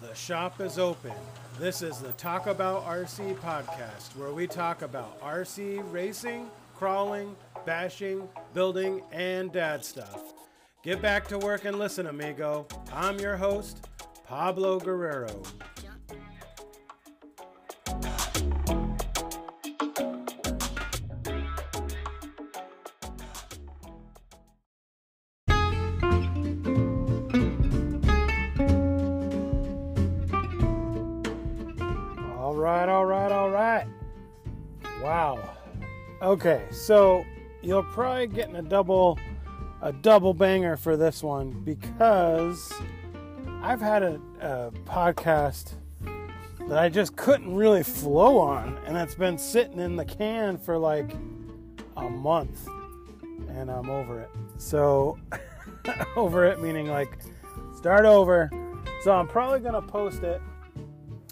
The shop is open. This is the Talk About RC podcast where we talk about RC racing, crawling, bashing, building, and dad stuff. Get back to work and listen, amigo. I'm your host, Pablo Guerrero. Okay, so you're probably getting a double a double banger for this one because I've had a, a podcast that I just couldn't really flow on, and it's been sitting in the can for like a month, and I'm over it. So, over it meaning like start over. So, I'm probably gonna post it,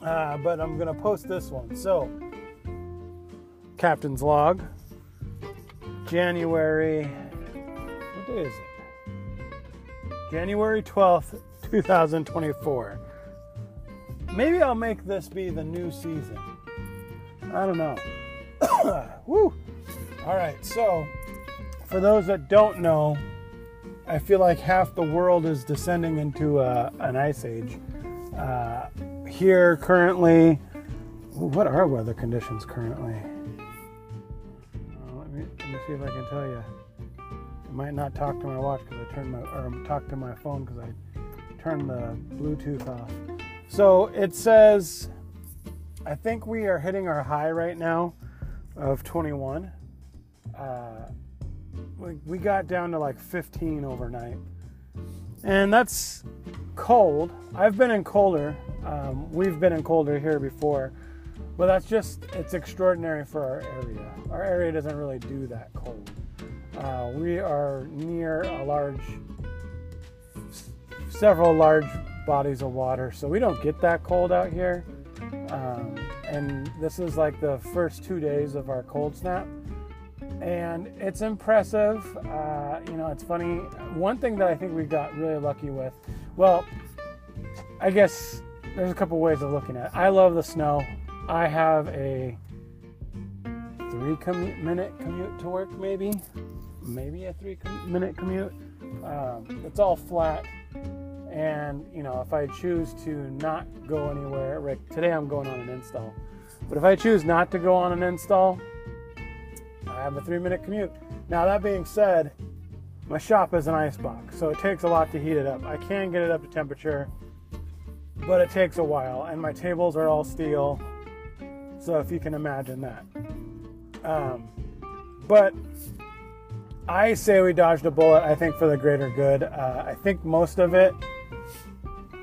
uh, but I'm gonna post this one. So, Captain's Log, January. What day is it? January 12th, 2024. Maybe I'll make this be the new season. I don't know. Woo! All right, so for those that don't know, I feel like half the world is descending into uh, an ice age. Uh, here currently, what are weather conditions currently? See if I can tell you. I might not talk to my watch because I turned my or talk to my phone because I turned the Bluetooth off. So it says, I think we are hitting our high right now of 21. Uh, we, got down to like 15 overnight, and that's cold. I've been in colder. Um, we've been in colder here before, but that's just it's extraordinary for our area. Our area doesn't really do that cold. Uh, we are near a large, several large bodies of water, so we don't get that cold out here. Um, and this is like the first two days of our cold snap, and it's impressive. Uh, you know, it's funny. One thing that I think we got really lucky with, well, I guess there's a couple ways of looking at it. I love the snow. I have a three commu- minute commute to work, maybe, maybe a three com- minute commute. Um, it's all flat, and you know, if I choose to not go anywhere, right today I'm going on an install, but if I choose not to go on an install, I have a three minute commute. Now, that being said, my shop is an ice box, so it takes a lot to heat it up. I can get it up to temperature, but it takes a while, and my tables are all steel, so if you can imagine that. Um, but I say we dodged a bullet, I think, for the greater good. Uh, I think most of it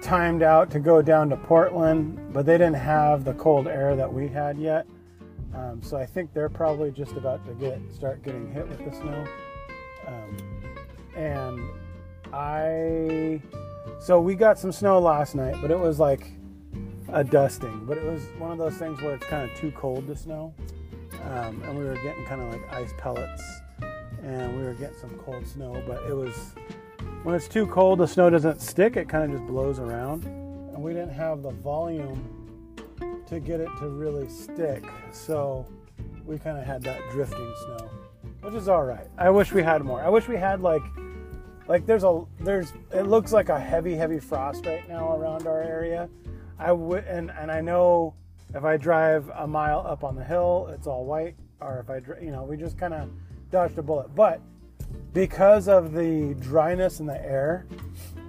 timed out to go down to Portland, but they didn't have the cold air that we had yet. Um, so I think they're probably just about to get start getting hit with the snow. Um, and I, so we got some snow last night, but it was like a dusting. But it was one of those things where it's kind of too cold to snow, um, and we were getting kind of like ice pellets, and we were getting some cold snow. But it was when it's too cold, the snow doesn't stick; it kind of just blows around, and we didn't have the volume to get it to really stick. So we kind of had that drifting snow, which is all right. I wish we had more. I wish we had like like there's a there's it looks like a heavy heavy frost right now around our area. I would and and I know if I drive a mile up on the hill, it's all white. Or if I you know we just kind of dodged a bullet, but because of the dryness in the air,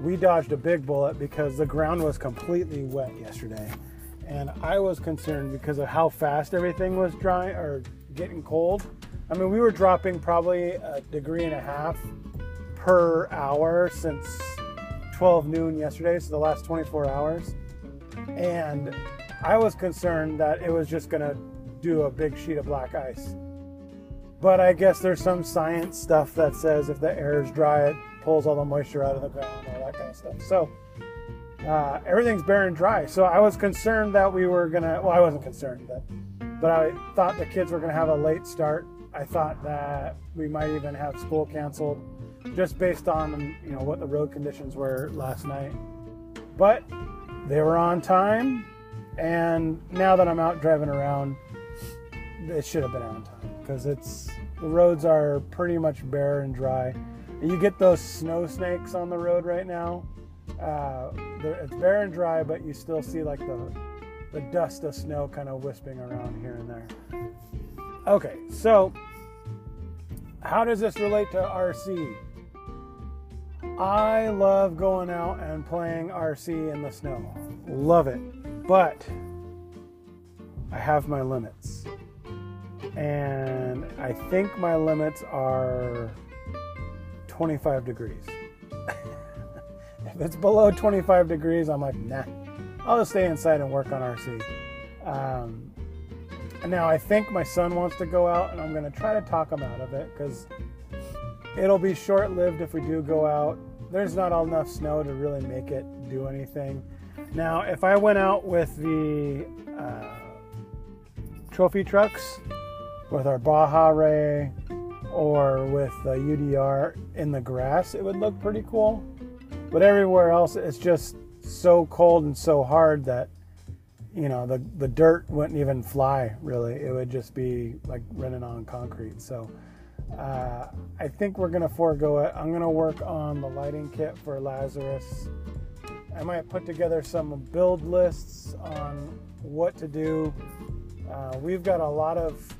we dodged a big bullet because the ground was completely wet yesterday and I was concerned because of how fast everything was dry or getting cold. I mean, we were dropping probably a degree and a half per hour since 12 noon yesterday, so the last 24 hours. And I was concerned that it was just going to do a big sheet of black ice. But I guess there's some science stuff that says if the air is dry, it pulls all the moisture out of the ground, all that kind of stuff. So uh, everything's bare and dry. So I was concerned that we were gonna. Well, I wasn't concerned, but but I thought the kids were gonna have a late start. I thought that we might even have school canceled, just based on you know what the road conditions were last night. but they were on time. And now that I'm out driving around, it should have been on time because it's the roads are pretty much bare and dry. You get those snow snakes on the road right now. Uh, it's bare and dry, but you still see like the the dust of snow kind of wisping around here and there. Okay, so how does this relate to RC? I love going out and playing RC in the snow. Love it. But I have my limits. And I think my limits are 25 degrees. if it's below 25 degrees, I'm like, nah, I'll just stay inside and work on RC. Um, now, I think my son wants to go out, and I'm going to try to talk him out of it because it'll be short lived if we do go out. There's not enough snow to really make it do anything. Now, if I went out with the uh, trophy trucks, with our Baja Rey, or with the UDR in the grass, it would look pretty cool. But everywhere else, it's just so cold and so hard that you know the the dirt wouldn't even fly really it would just be like running on concrete so uh, i think we're gonna forego it. I'm gonna work on the lighting kit for lazarus. I might put together some build lists on what to do. Uh, we've got a lot of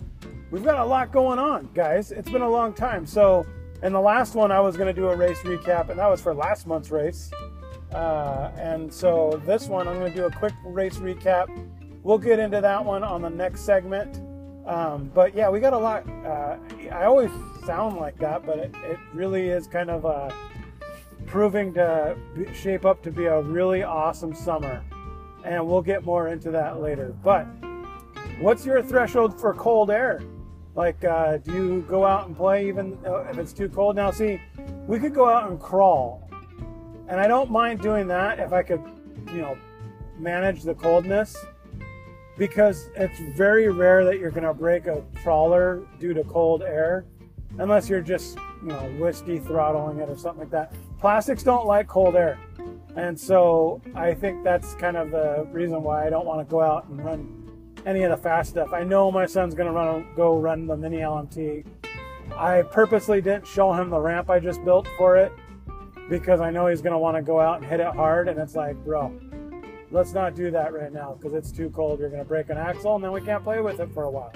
we've got a lot going on guys. It's been a long time. So in the last one i was to do a race recap and that was for last month's race. Uh, and so this one, I'm to do a quick race recap. We'll get into that one on the next segment. Um, but yeah, we got a lot. Uh, I always sound like that, but it, it really is kind of uh, proving to shape up to be a really awesome summer. And we'll get more into that later. But what's your threshold for cold air? Like, uh, do you go out and play even if it's too cold? Now, see, we could go out and crawl and I don't mind doing that if I could, you know, manage the coldness because it's very rare that you're going to break a crawler due to cold air unless you're just, you know, whiskey throttling it or something like that. Plastics don't like cold air. And so I think that's kind of the reason why I don't want to go out and run any of the fast stuff. I know my son's going to run go run the mini LMT. I purposely didn't show him the ramp I just built for it because I know he's going to want to go out and hit it hard. And it's like, bro, let's not do that right now because it's too cold. You're going to break an axle and then we can't play with it for a while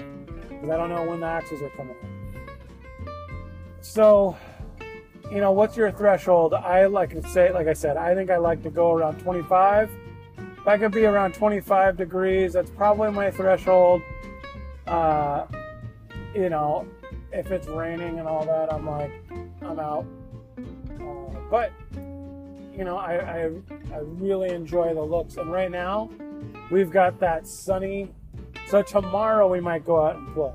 because I don't know when the axles are coming. So, you know, what's your threshold? I like to say, like I said, I think I like to go around 25. If I could be around 25 degrees, that's probably my threshold. Uh, you know, if it's raining and all that, I'm like, I'm out. But you know, I, I, I really enjoy the looks. And right now, we've got that sunny. So tomorrow we might go out and play.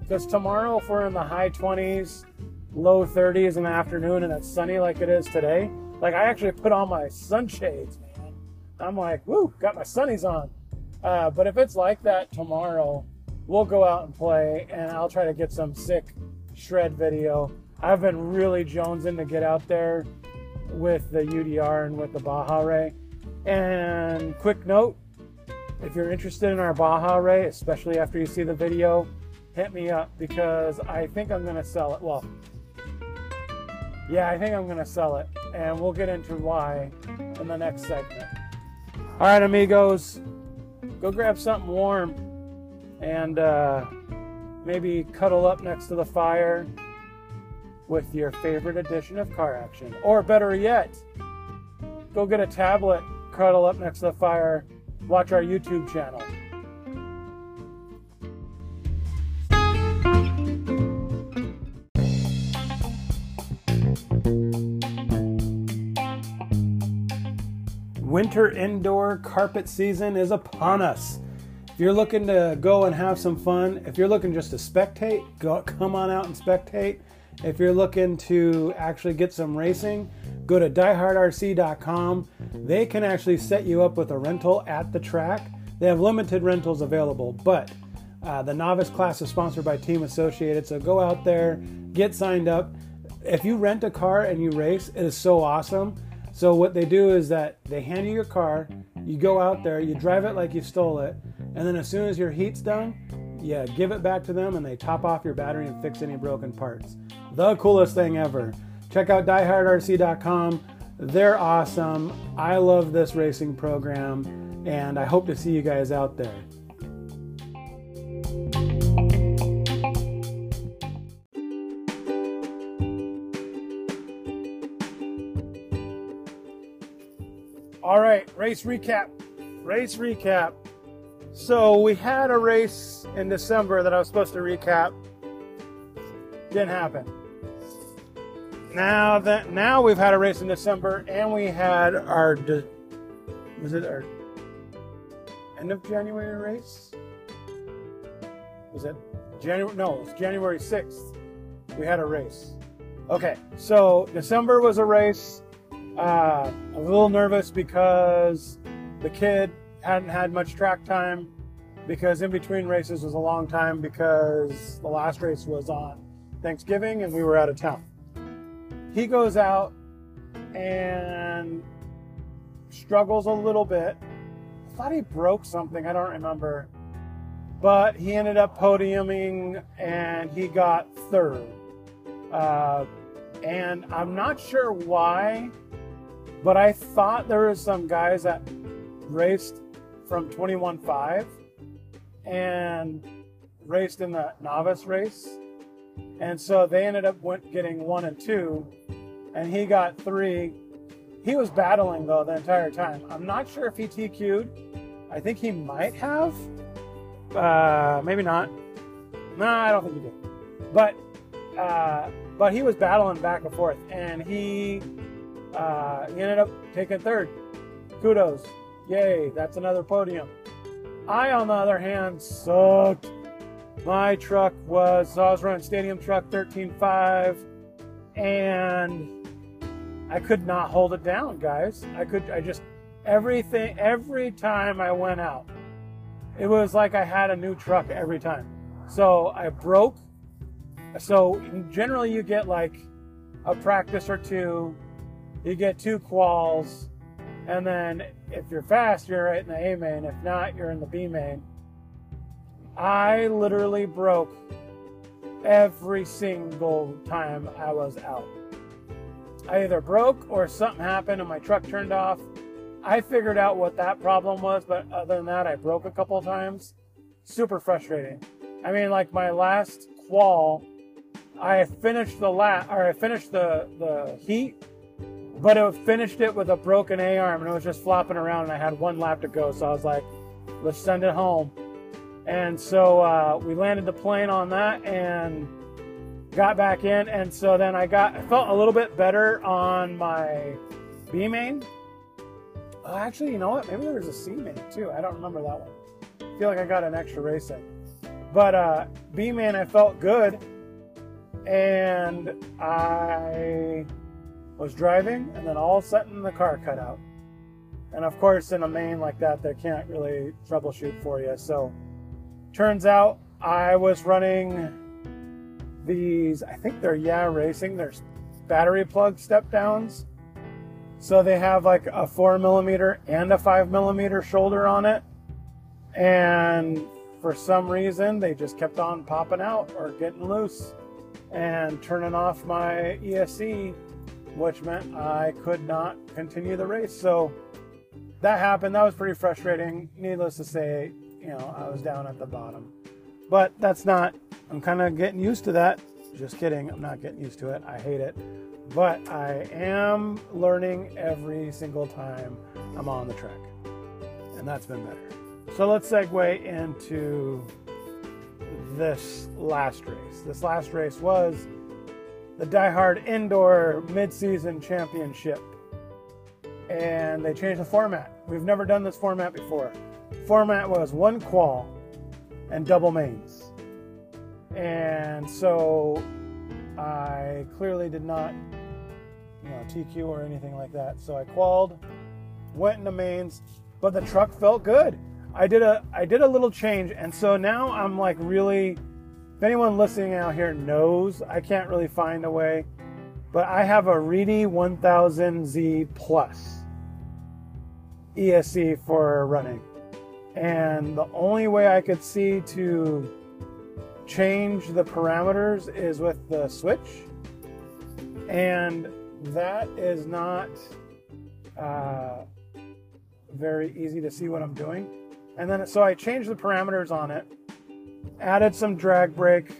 Because tomorrow, if we're in the high 20s, low 30s in the afternoon, and it's sunny like it is today, like I actually put on my sunshades, man. I'm like, woo, got my sunnies on. Uh, but if it's like that tomorrow, we'll go out and play, and I'll try to get some sick shred video. I've been really jonesing to get out there with the UDR and with the Baja Rey. And quick note if you're interested in our Baja Rey, especially after you see the video, hit me up because I think I'm going to sell it. Well, yeah, I think I'm going to sell it. And we'll get into why in the next segment. All right, amigos, go grab something warm and uh, maybe cuddle up next to the fire with your favorite edition of Car Action. Or better yet, go get a tablet, cuddle up next to the fire, watch our YouTube channel. Winter indoor carpet season is upon us. If you're looking to go and have some fun, if you're looking just to spectate, go come on out and spectate. If you're looking to actually get some racing, go to diehardrc.com. They can actually set you up with a rental at the track. They have limited rentals available, but uh, the novice class is sponsored by Team Associated, so go out there, get signed up. If you rent a car and you race, it is so awesome. So what they do is that they hand you your car, you go out there, you drive it like you stole it, and then as soon as your heat's done, yeah, give it back to them and they top off your battery and fix any broken parts. The coolest thing ever. Check out diehardrc.com. They're awesome. I love this racing program and I hope to see you guys out there. All right, race recap. Race recap. So we had a race in December that I was supposed to recap. Didn't happen. Now that now we've had a race in December and we had our was it our end of January race? Was it January? No, it was January sixth. We had a race. Okay, so December was a race. Uh, a little nervous because the kid hadn't had much track time because in between races was a long time because the last race was on Thanksgiving and we were out of town. He goes out and struggles a little bit. I thought he broke something, I don't remember. But he ended up podiuming and he got third. Uh, and I'm not sure why, but I thought there was some guys that raced from 21.5 and raced in the novice race. And so they ended up getting one and two, and he got three. He was battling though the entire time. I'm not sure if he TQ'd. I think he might have. Uh, maybe not. No, I don't think he did. But uh, but he was battling back and forth, and he uh, he ended up taking third. Kudos. Yay, that's another podium. I, on the other hand, sucked. My truck was, so I was running Stadium Truck 13.5, and I could not hold it down, guys. I could, I just, everything, every time I went out, it was like I had a new truck every time. So I broke. So generally, you get like a practice or two, you get two quals, and then if you're fast, you're right in the A main. If not, you're in the B main. I literally broke every single time I was out. I either broke or something happened and my truck turned off. I figured out what that problem was, but other than that, I broke a couple times. Super frustrating. I mean, like my last qual, I finished the lap or I finished the the heat but it finished it with a broken A arm and it was just flopping around and I had one lap to go. So I was like, let's send it home. And so uh, we landed the plane on that and got back in. And so then I got, I felt a little bit better on my B main. Oh, actually, you know what? Maybe there was a C main too. I don't remember that one. I feel like I got an extra race in. But uh, B main, I felt good. And I was driving, and then all of a sudden the car cut out. And of course, in a main like that, they can't really troubleshoot for you. So, turns out I was running these, I think they're Yeah Racing, there's battery plug step downs. So they have like a four millimeter and a five millimeter shoulder on it. And for some reason, they just kept on popping out or getting loose and turning off my ESC which meant I could not continue the race. So that happened. That was pretty frustrating. Needless to say, you know, I was down at the bottom. But that's not, I'm kind of getting used to that. Just kidding. I'm not getting used to it. I hate it. But I am learning every single time I'm on the track. And that's been better. So let's segue into this last race. This last race was the Die Hard Indoor Midseason Championship. And they changed the format. We've never done this format before. Format was one qual and double mains. And so I clearly did not, you know, TQ or anything like that. So I qualled, went into mains, but the truck felt good. I did a I did a little change, and so now I'm like really if anyone listening out here knows, I can't really find a way but I have a Reedy 1000Z Plus ESC for running. And the only way I could see to change the parameters is with the switch. And that is not uh, very easy to see what I'm doing. And then, so I changed the parameters on it, added some drag brake,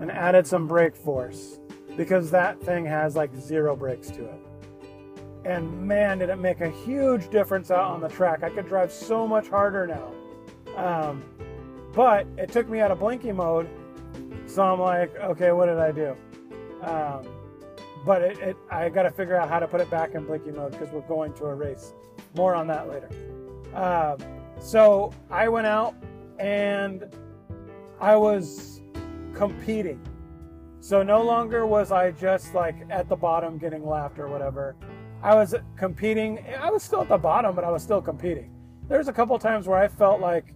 and added some brake force because that thing has like zero brakes to it. And man, did it make a huge difference out on the track. I could drive so much harder now. Um, but it took me out of blinky mode. So I'm like, okay, what did I do? Um, but it, it I got to figure out how to put it back in blinky mode because we're going to a race. More on that later. Um, so I went out and I was competing. So no longer was I just like at the bottom getting laughed or whatever. I was competing. I was still at the bottom, but I was still competing. There's a couple times where I felt like,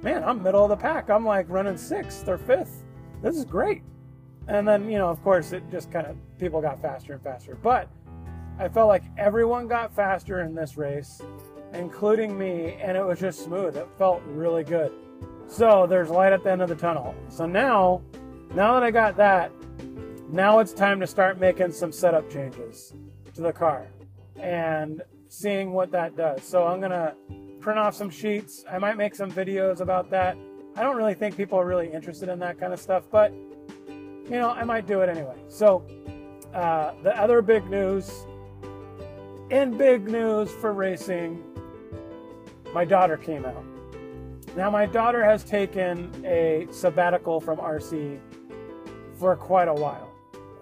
man, I'm middle of the pack. I'm like running sixth or fifth. This is great. And then, you know, of course, it just kind of people got faster and faster. But I felt like everyone got faster in this race, including me, and it was just smooth. It felt really good. So there's light at the end of the tunnel. So now, now that I got that, now it's time to start making some setup changes to the car and seeing what that does. So I'm gonna print off some sheets. I might make some videos about that. I don't really think people are really interested in that kind of stuff, but you know, I might do it anyway. So uh, the other big news, in big news for racing, my daughter came out. Now my daughter has taken a sabbatical from RC for quite a while.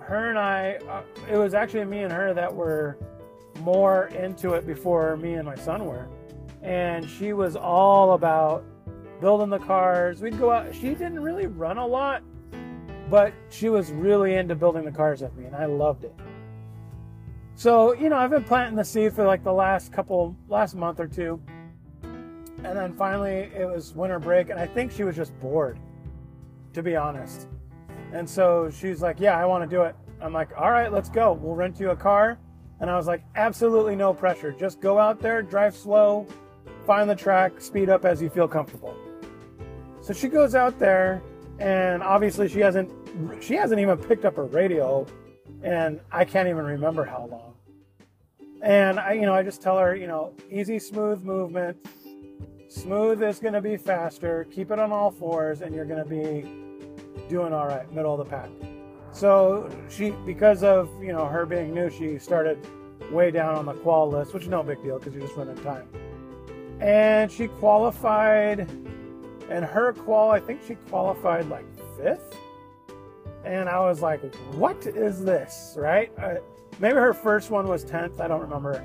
Her and I, uh, it was actually me and her that were more into it before me and my son were. And she was all about building the cars. We'd go out. She didn't really run a lot, but she was really into building the cars with me, and I loved it. So, you know, I've been planting the seed for like the last couple, last month or two. And then finally it was winter break, and I think she was just bored, to be honest. And so she's like, Yeah, I want to do it. I'm like, All right, let's go. We'll rent you a car and I was like, absolutely no pressure. Just go out there, drive slow, find the track, speed up as you feel comfortable. So she goes out there, and obviously she hasn't she hasn't even picked up her radio, and I can't even remember how long. And I, you know, I just tell her, you know, easy, smooth movement. Smooth is going to be faster. Keep it on all fours, and you're going to be doing all right, middle of the pack. So she, because of you know her being new, she started way down on the qual list, which is no big deal because you're just running time. And she qualified, and her qual, I think she qualified like fifth. And I was like, what is this, right? Uh, maybe her first one was 10th, I don't remember.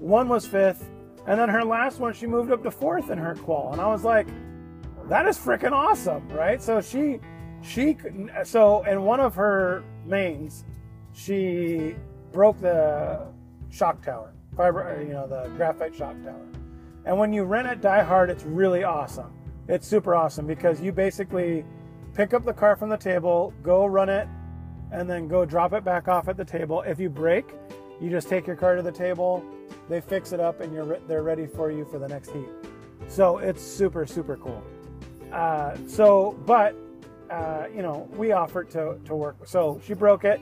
One was fifth, and then her last one, she moved up to fourth in her qual. And I was like, that is freaking awesome, right? So she she so in one of her mains, she broke the shock tower, fiber, you know, the graphite shock tower. And when you rent it Die Hard, it's really awesome. It's super awesome because you basically pick up the car from the table, go run it, and then go drop it back off at the table. If you break, you just take your car to the table, they fix it up, and you're they're ready for you for the next heat. So it's super super cool. Uh, so, but uh, you know, we offered to, to work. So she broke it,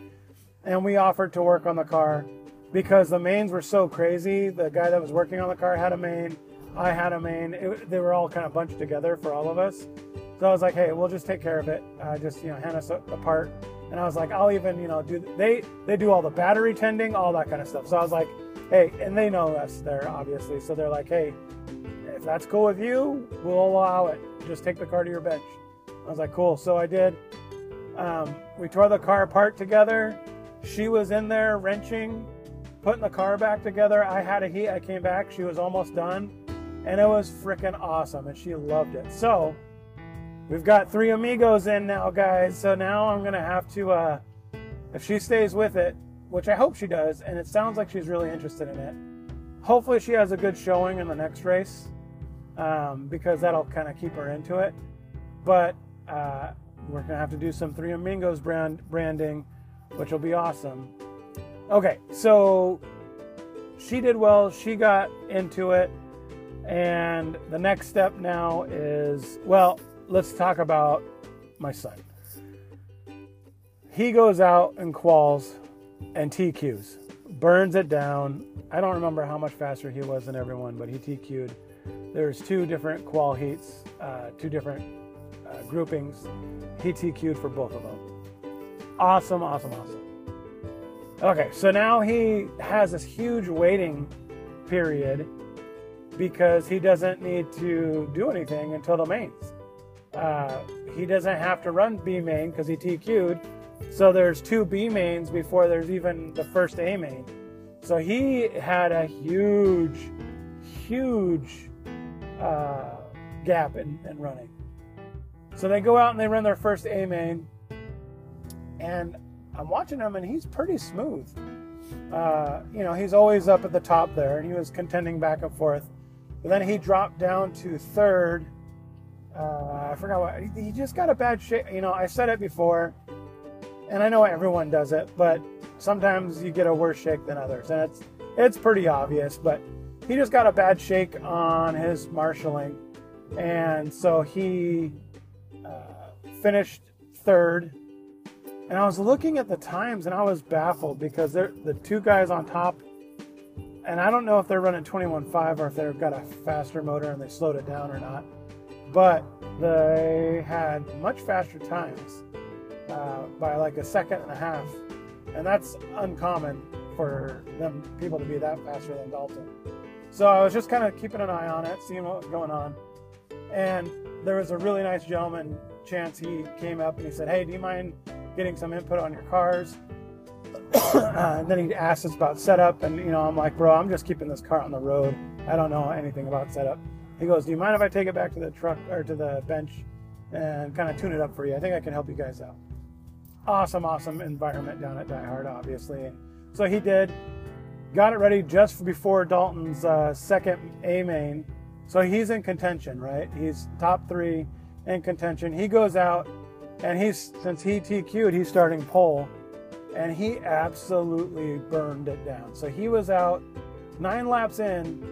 and we offered to work on the car because the mains were so crazy. The guy that was working on the car had a main, I had a main. It, they were all kind of bunched together for all of us. So I was like, hey, we'll just take care of it. Uh, just you know, hand us a, a part. And I was like, I'll even you know do they they do all the battery tending, all that kind of stuff. So I was like, hey, and they know us there obviously. So they're like, hey, if that's cool with you, we'll allow it. Just take the car to your bench. I was like, cool. So I did. Um, we tore the car apart together. She was in there wrenching, putting the car back together. I had a heat. I came back. She was almost done. And it was freaking awesome. And she loved it. So we've got three amigos in now, guys. So now I'm going to have to, uh, if she stays with it, which I hope she does, and it sounds like she's really interested in it, hopefully she has a good showing in the next race um, because that'll kind of keep her into it. But uh, we're gonna have to do some Three Amigos brand branding, which will be awesome. Okay, so she did well. She got into it. And the next step now is well, let's talk about my son. He goes out and quals and TQs, burns it down. I don't remember how much faster he was than everyone, but he TQ'd. There's two different qual heats, uh, two different uh, groupings. He TQ'd for both of them. Awesome, awesome, awesome. Okay, so now he has this huge waiting period because he doesn't need to do anything until the mains. Uh, he doesn't have to run B main because he TQ'd. So there's two B mains before there's even the first A main. So he had a huge, huge uh, gap in, in running. So they go out and they run their first A main, and I'm watching him, and he's pretty smooth. Uh, you know, he's always up at the top there, and he was contending back and forth. But then he dropped down to third. Uh, I forgot what he just got a bad shape. You know, I said it before, and I know everyone does it, but sometimes you get a worse shake than others, and it's it's pretty obvious. But he just got a bad shake on his marshaling, and so he finished third and I was looking at the times and I was baffled because they're the two guys on top, and I don't know if they're running 21.5 or if they've got a faster motor and they slowed it down or not, but they had much faster times uh, by like a second and a half, and that's uncommon for them people to be that faster than Dalton. So I was just kind of keeping an eye on it, seeing what was going on, and there was a really nice gentleman. Chance he came up and he said, "Hey, do you mind getting some input on your cars. uh, and then he asks us about setup, and you know, I'm like, bro, I'm just keeping this car on the road. I don't know anything about setup. He goes, do you mind if I take it back to the truck or to the bench and kind of tune it up for you? I think I can help you guys out. Awesome, awesome environment down at Die Hard, obviously. So he did. Got it ready just before Dalton's uh, second A main. So he's in contention, right? He's top three in contention. He goes out and he's since he TQ'd, he's starting pole, and he absolutely burned it down. So he was out nine laps in,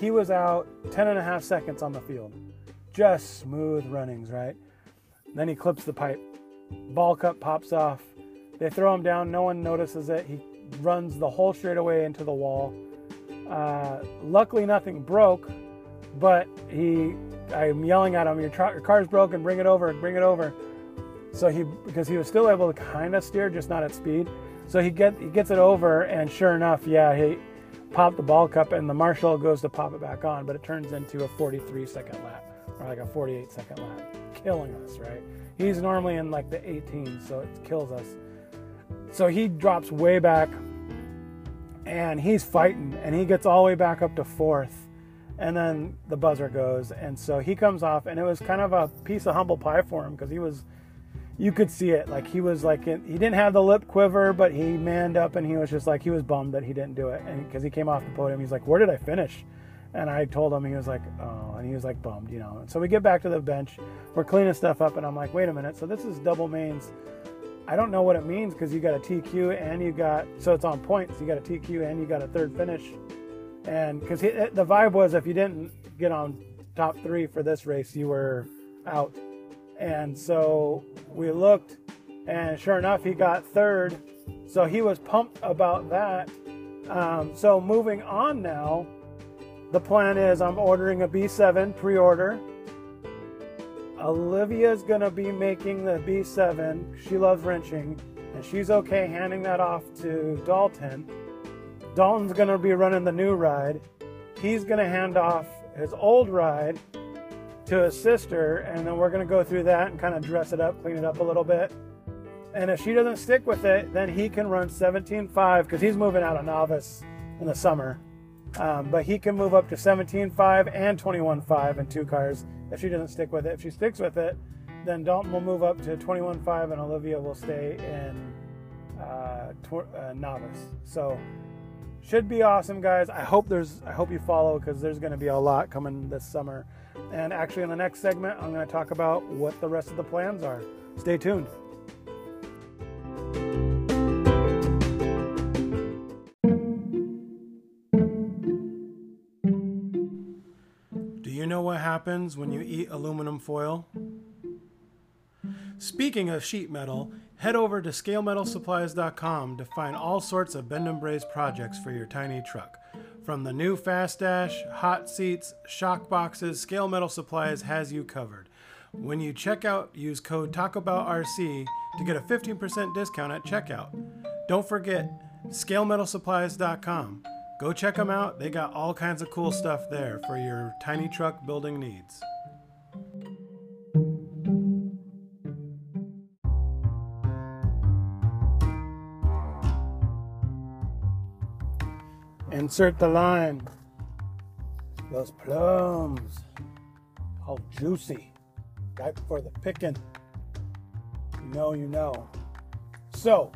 he was out 10 and a half seconds on the field. Just smooth runnings, right? Then he clips the pipe. Ball cup pops off. They throw him down. No one notices it. He runs the whole straightaway into the wall. Uh, luckily, nothing broke, but he, I'm yelling at him, your, your car's broken, bring it over, bring it over. So he because he was still able to kind of steer, just not at speed. So he get he gets it over, and sure enough, yeah, he popped the ball cup, and the marshal goes to pop it back on, but it turns into a 43 second lap or like a 48 second lap, killing us, right? He's normally in like the 18, so it kills us. So he drops way back, and he's fighting, and he gets all the way back up to fourth and then the buzzer goes and so he comes off and it was kind of a piece of humble pie for him because he was you could see it. Like he was like he didn't have the lip quiver, but he manned up and he was just like he was bummed that he didn't do it. And because he came off the podium, he's like, "Where did I finish?" And I told him he was like, "Oh," and he was like bummed, you know. And so we get back to the bench, we're cleaning stuff up, and I'm like, "Wait a minute. So this is double mains." I don't know what it means because you got a TQ and you got so it's on points. You got a TQ and you got a third finish, and because the vibe was if you didn't get on top three for this race, you were out. And so we looked, and sure enough, he got third. So he was pumped about that. Um, so moving on now, the plan is I'm ordering a B7 pre order. Olivia's to be making the B7. She loves wrenching, and she's okay handing that off to Dalton. Dalton's going to be running the new ride. He's going to hand off his old ride to his sister, and then we're going to go through that and kind of dress it up, clean it up a little bit. And if she doesn't stick with it, then he can run 17.5 because he's moving out of novice in the summer. Um, but he can move up to 17.5 and 21.5 in two cars if she doesn't stick with it. If she sticks with it, then Dalton will move up to 21.5 and Olivia will stay in uh, tw- uh, novice. So should be awesome, guys. I hope there's I hope you follow because there's going to be a lot coming this summer. And actually, in the next segment, I'm going to talk about what the rest of the plans are. Stay tuned. Do you know what happens when you eat aluminum foil? Speaking of sheet metal, head over to scalemetalsupplies.com to find all sorts of bend and braze projects for your tiny truck. From the new Fast Dash, hot seats, shock boxes, Scale Metal Supplies has you covered. When you check out, use code TalkAboutRC to get a 15% discount at checkout. Don't forget, scalemetalsupplies.com. Go check them out. They got all kinds of cool stuff there for your tiny truck building needs. Insert the line. Those plums. How juicy. Right for the picking. You know, you know. So,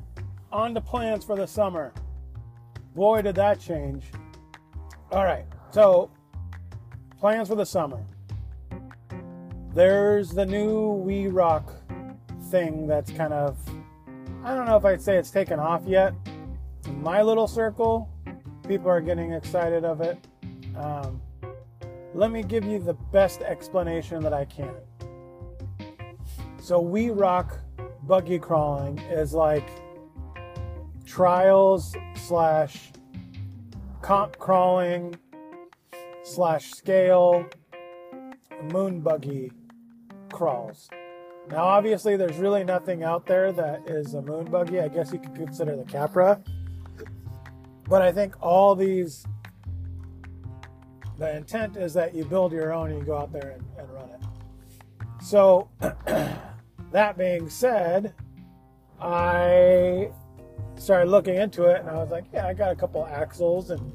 on to plans for the summer. Boy, did that change. All right, so plans for the summer. There's the new We Rock thing that's kind of, I don't know if I'd say it's taken off yet. In my little circle, people are getting excited of it. Um, let me give you the best explanation that I can. So, We Rock buggy crawling is like trials slash comp crawling slash scale moon buggy crawls. Now, obviously, there's really nothing out there that is a moon buggy. I guess you could consider the Capra. But I think all these, the intent is that you build your own and you go out there and, and run it. So, that being said, I started looking into it and I was like, yeah, I got a couple axles and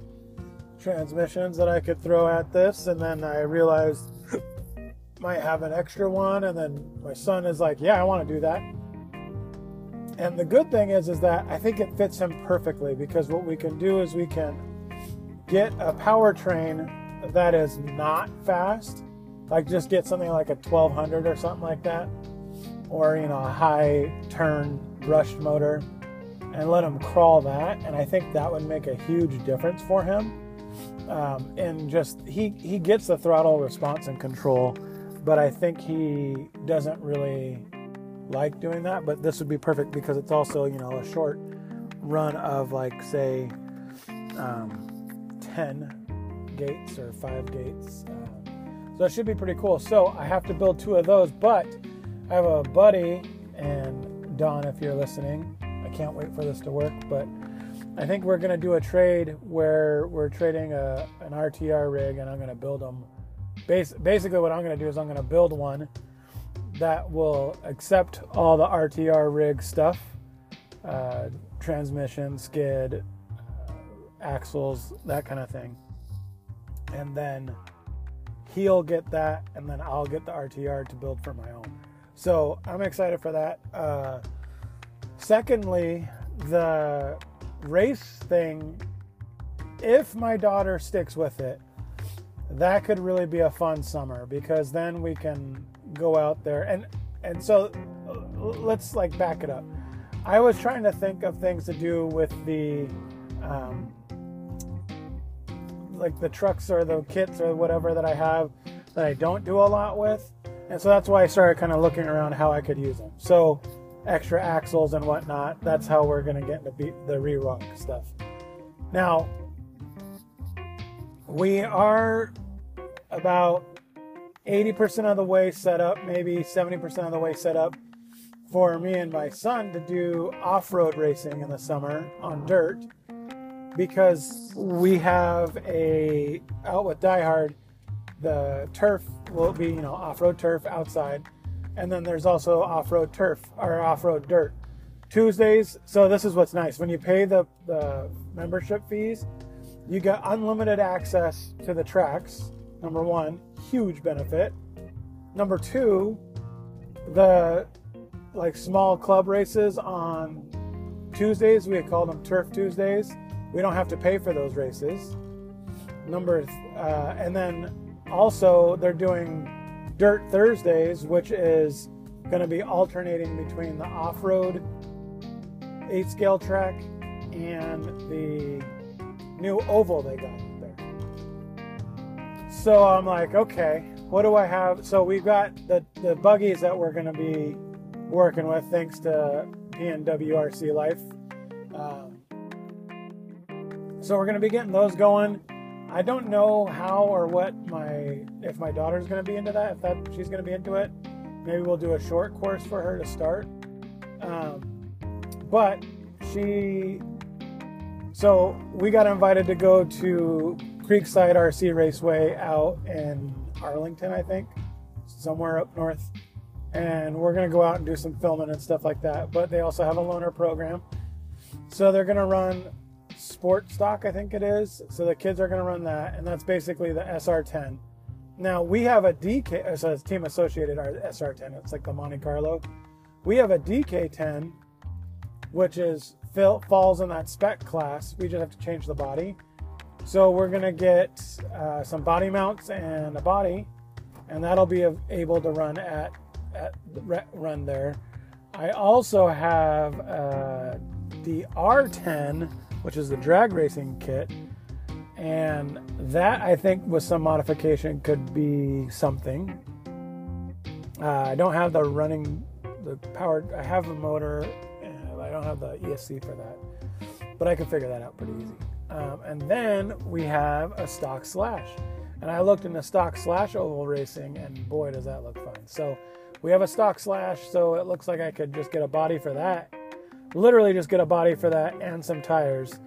transmissions that I could throw at this. And then I realized might have an extra one. And then my son is like, yeah, I want to do that. And the good thing is, is that I think it fits him perfectly because what we can do is we can get a powertrain that is not fast, like just get something like a 1200 or something like that, or you know a high turn brushed motor and let him crawl that. And I think that would make a huge difference for him. Um, and just he he gets the throttle response and control, but I think he doesn't really like doing that. But this would be perfect because it's also you know a short run of like say um, ten gates or five gates. Uh, so it should be pretty cool. So I have to build two of those, but I have a buddy and Don, if you're listening, I can't wait for this to work. But I think we're going to do a trade where we're trading a, an RTR rig and I'm going to build them. Bas- basically, what I'm going to do is I'm going to build one that will accept all the RTR rig stuff uh, transmission, skid, uh, axles, that kind of thing. And then he'll get that, and then I'll get the RTR to build for my own. So I'm excited for that. Uh, Secondly, the race thing, if my daughter sticks with it, that could really be a fun summer because then we can go out there and and so let's like back it up. I was trying to think of things to do with the um, like the trucks or the kits or whatever that I have that I don't do a lot with. And so that's why I started kind of looking around how I could use them. So extra axles and whatnot. That's how we're going to get into the re-rock stuff. Now, we are about 80% of the way set up, maybe 70% of the way set up for me and my son to do off-road racing in the summer on dirt because we have a out with Die Hard the turf will be you know off-road turf outside and then there's also off-road turf or off-road dirt. Tuesdays, so this is what's nice. When you pay the, the membership fees, you get unlimited access to the tracks. Number one, huge benefit. Number two, the like small club races on Tuesdays, we call them Turf Tuesdays. We don't have to pay for those races. Number, uh, and then also they're doing Dirt Thursdays, which is going to be alternating between the off road 8 scale track and the new oval they got. So I'm like, okay, what do I have? So we've got the, the buggies that we're going to be working with thanks to PNWRC Life. Um, so we're going to be getting those going. I don't know how or what my if my daughter's going to be into that. If that she's going to be into it, maybe we'll do a short course for her to start. Um, but she, so we got invited to go to Creekside RC Raceway out in Arlington, I think, somewhere up north. And we're going to go out and do some filming and stuff like that. But they also have a loaner program. So they're going to run sport stock, I think it is. So the kids are going to run that. And that's basically the SR10. Now we have a DK, uh, so it's team associated our SR10. It's like the Monte Carlo. We have a DK10, which is falls in that spec class. We just have to change the body. So we're gonna get uh, some body mounts and a body, and that'll be able to run at at run there. I also have uh, the R10, which is the drag racing kit, and that I think with some modification could be something. Uh, I don't have the running, the power. I have a motor, I don't have the ESC for that, but I can figure that out pretty easy. Um, and then we have a stock slash. And I looked in the stock slash oval racing, and boy, does that look fun. So we have a stock slash, so it looks like I could just get a body for that. Literally, just get a body for that and some tires,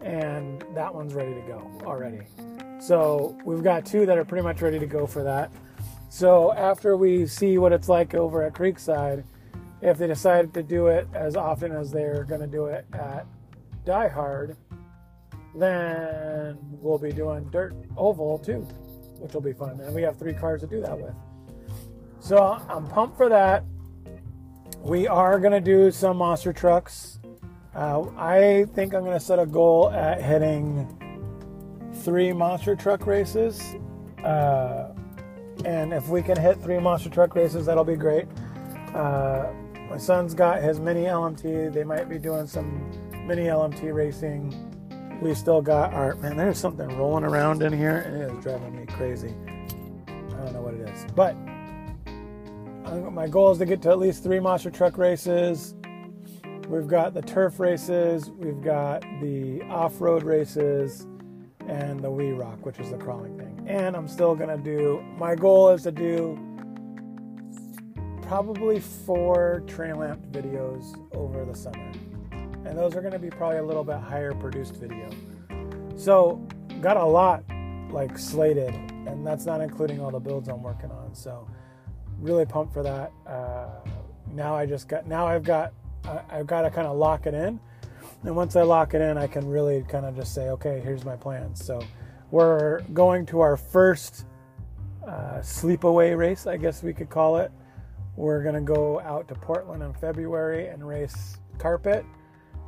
and that one's ready to go already. So we've got two that are pretty much ready to go for that. So after we see what it's like over at Creekside, if they decide to do it as often as they're going to do it at Die Hard, then we'll be doing dirt oval too, which will be fun. And we have three cars to do that with. So I'm pumped for that. We are going to do some monster trucks. Uh, I think I'm going to set a goal at hitting three monster truck races. Uh, and if we can hit three monster truck races, that'll be great. Uh, my son's got his mini LMT. They might be doing some mini LMT racing we still got our man. There's something rolling around in here, and it is driving me crazy. I don't know what it is, but my goal is to get to at least three monster truck races. We've got the turf races, we've got the off-road races, and the WE Rock, which is the crawling thing. And I'm still gonna do. My goal is to do probably four trail lamp videos over the summer and those are going to be probably a little bit higher produced video. So, got a lot like slated, and that's not including all the builds I'm working on. So, really pumped for that. Uh, now I just got now I've got I've got to kind of lock it in, and once I lock it in, I can really kind of just say, okay, here's my plans. So, we're going to our first uh, sleepaway race, I guess we could call it. We're to go out to Portland in February and race carpet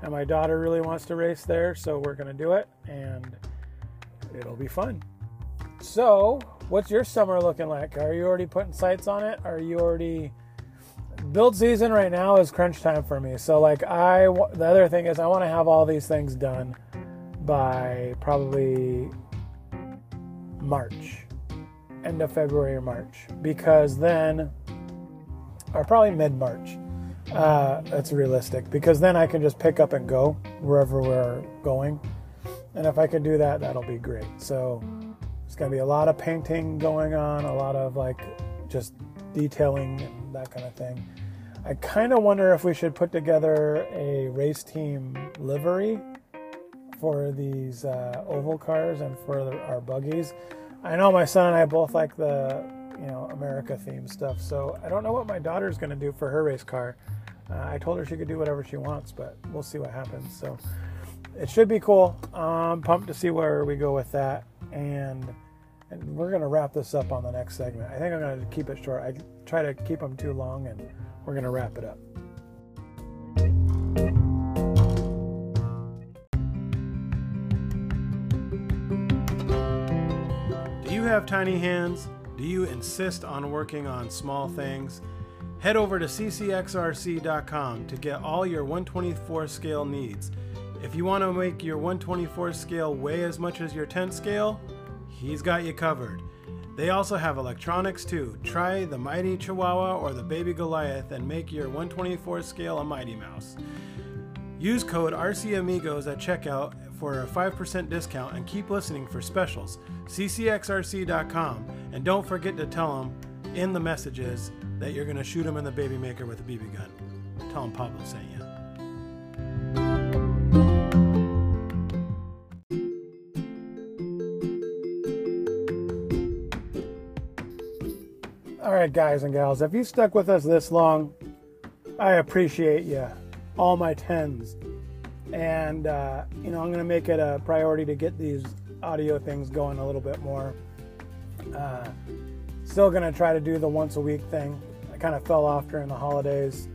and my daughter really wants to race there, so we're going to do it, and it'll be fun. So, what's your summer looking like? Are you already putting sights on it? Are you already build season right now is crunch time for me. So like I the other thing is I want to have all these things done by probably March. End of February or March because then or probably mid-March uh, that's realistic because then I can just pick up and go wherever we're going. And if I can do that, that'll be great. So it's going to be a lot of painting going on, a lot of like just detailing and that kind of thing. I kind of wonder if we should put together a race team livery for these uh, oval cars and for the, our buggies. I know my son and I both like the you know America theme stuff, so I don't know what my daughter's going to do for her race car. Uh, I told her she could do whatever she wants, but we'll see what happens. So it should be cool. I'm pumped to see where we go with that, and and we're gonna wrap this up on the next segment. I think I'm gonna keep it short. I try to keep them too long, and we're gonna wrap it up. Do you have tiny hands? Do you insist on working on small things? Head over to ccxrc.com to get all your 124 scale needs. If you want to make your 124 scale weigh as much as your 10 scale, he's got you covered. They also have electronics too. Try the Mighty Chihuahua or the Baby Goliath and make your 124 scale a Mighty Mouse. Use code RCAmigos at checkout for a 5% discount and keep listening for specials. CCXRC.com and don't forget to tell them in the messages that you're going to shoot them in the baby maker with a BB gun. Tell them Pablo sent you. All right, guys and gals, if you stuck with us this long, I appreciate you, all my tens. And, uh, you know, I'm going to make it a priority to get these audio things going a little bit more. Uh, still going to try to do the once a week thing. I kind of fell off during the holidays.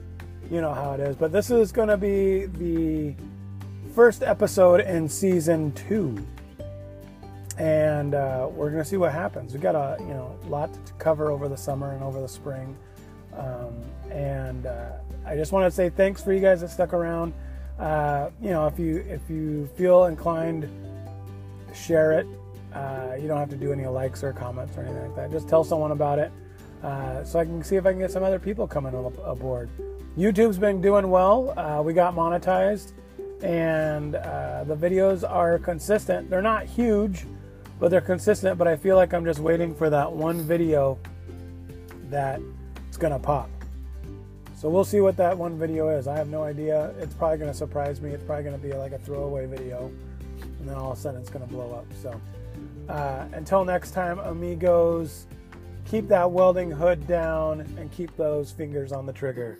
You know how it is. But this is going to be the first episode in season two and uh, we're going to see what happens. We've got a you know lot to cover over the summer and over the spring, um, and uh, I just want to say thanks for you guys that stuck around. Uh, you know, if you if you feel inclined, share it. Uh, you don't have to do any likes or comments or anything like that. Just tell someone about it, uh, so I can see if I can get some other people coming aboard. YouTube's been doing well. Uh, we got monetized, and the videos are consistent. They're not huge but they're consistent. But I feel like I'm just waiting for that one video that it's gonna pop. So we'll see what that one video is. I have no idea. It's probably gonna surprise me. It's probably gonna be like a throwaway video, and then all of a sudden it's gonna blow up. So uh, until next time, amigos, keep that welding hood down and keep those fingers on the trigger.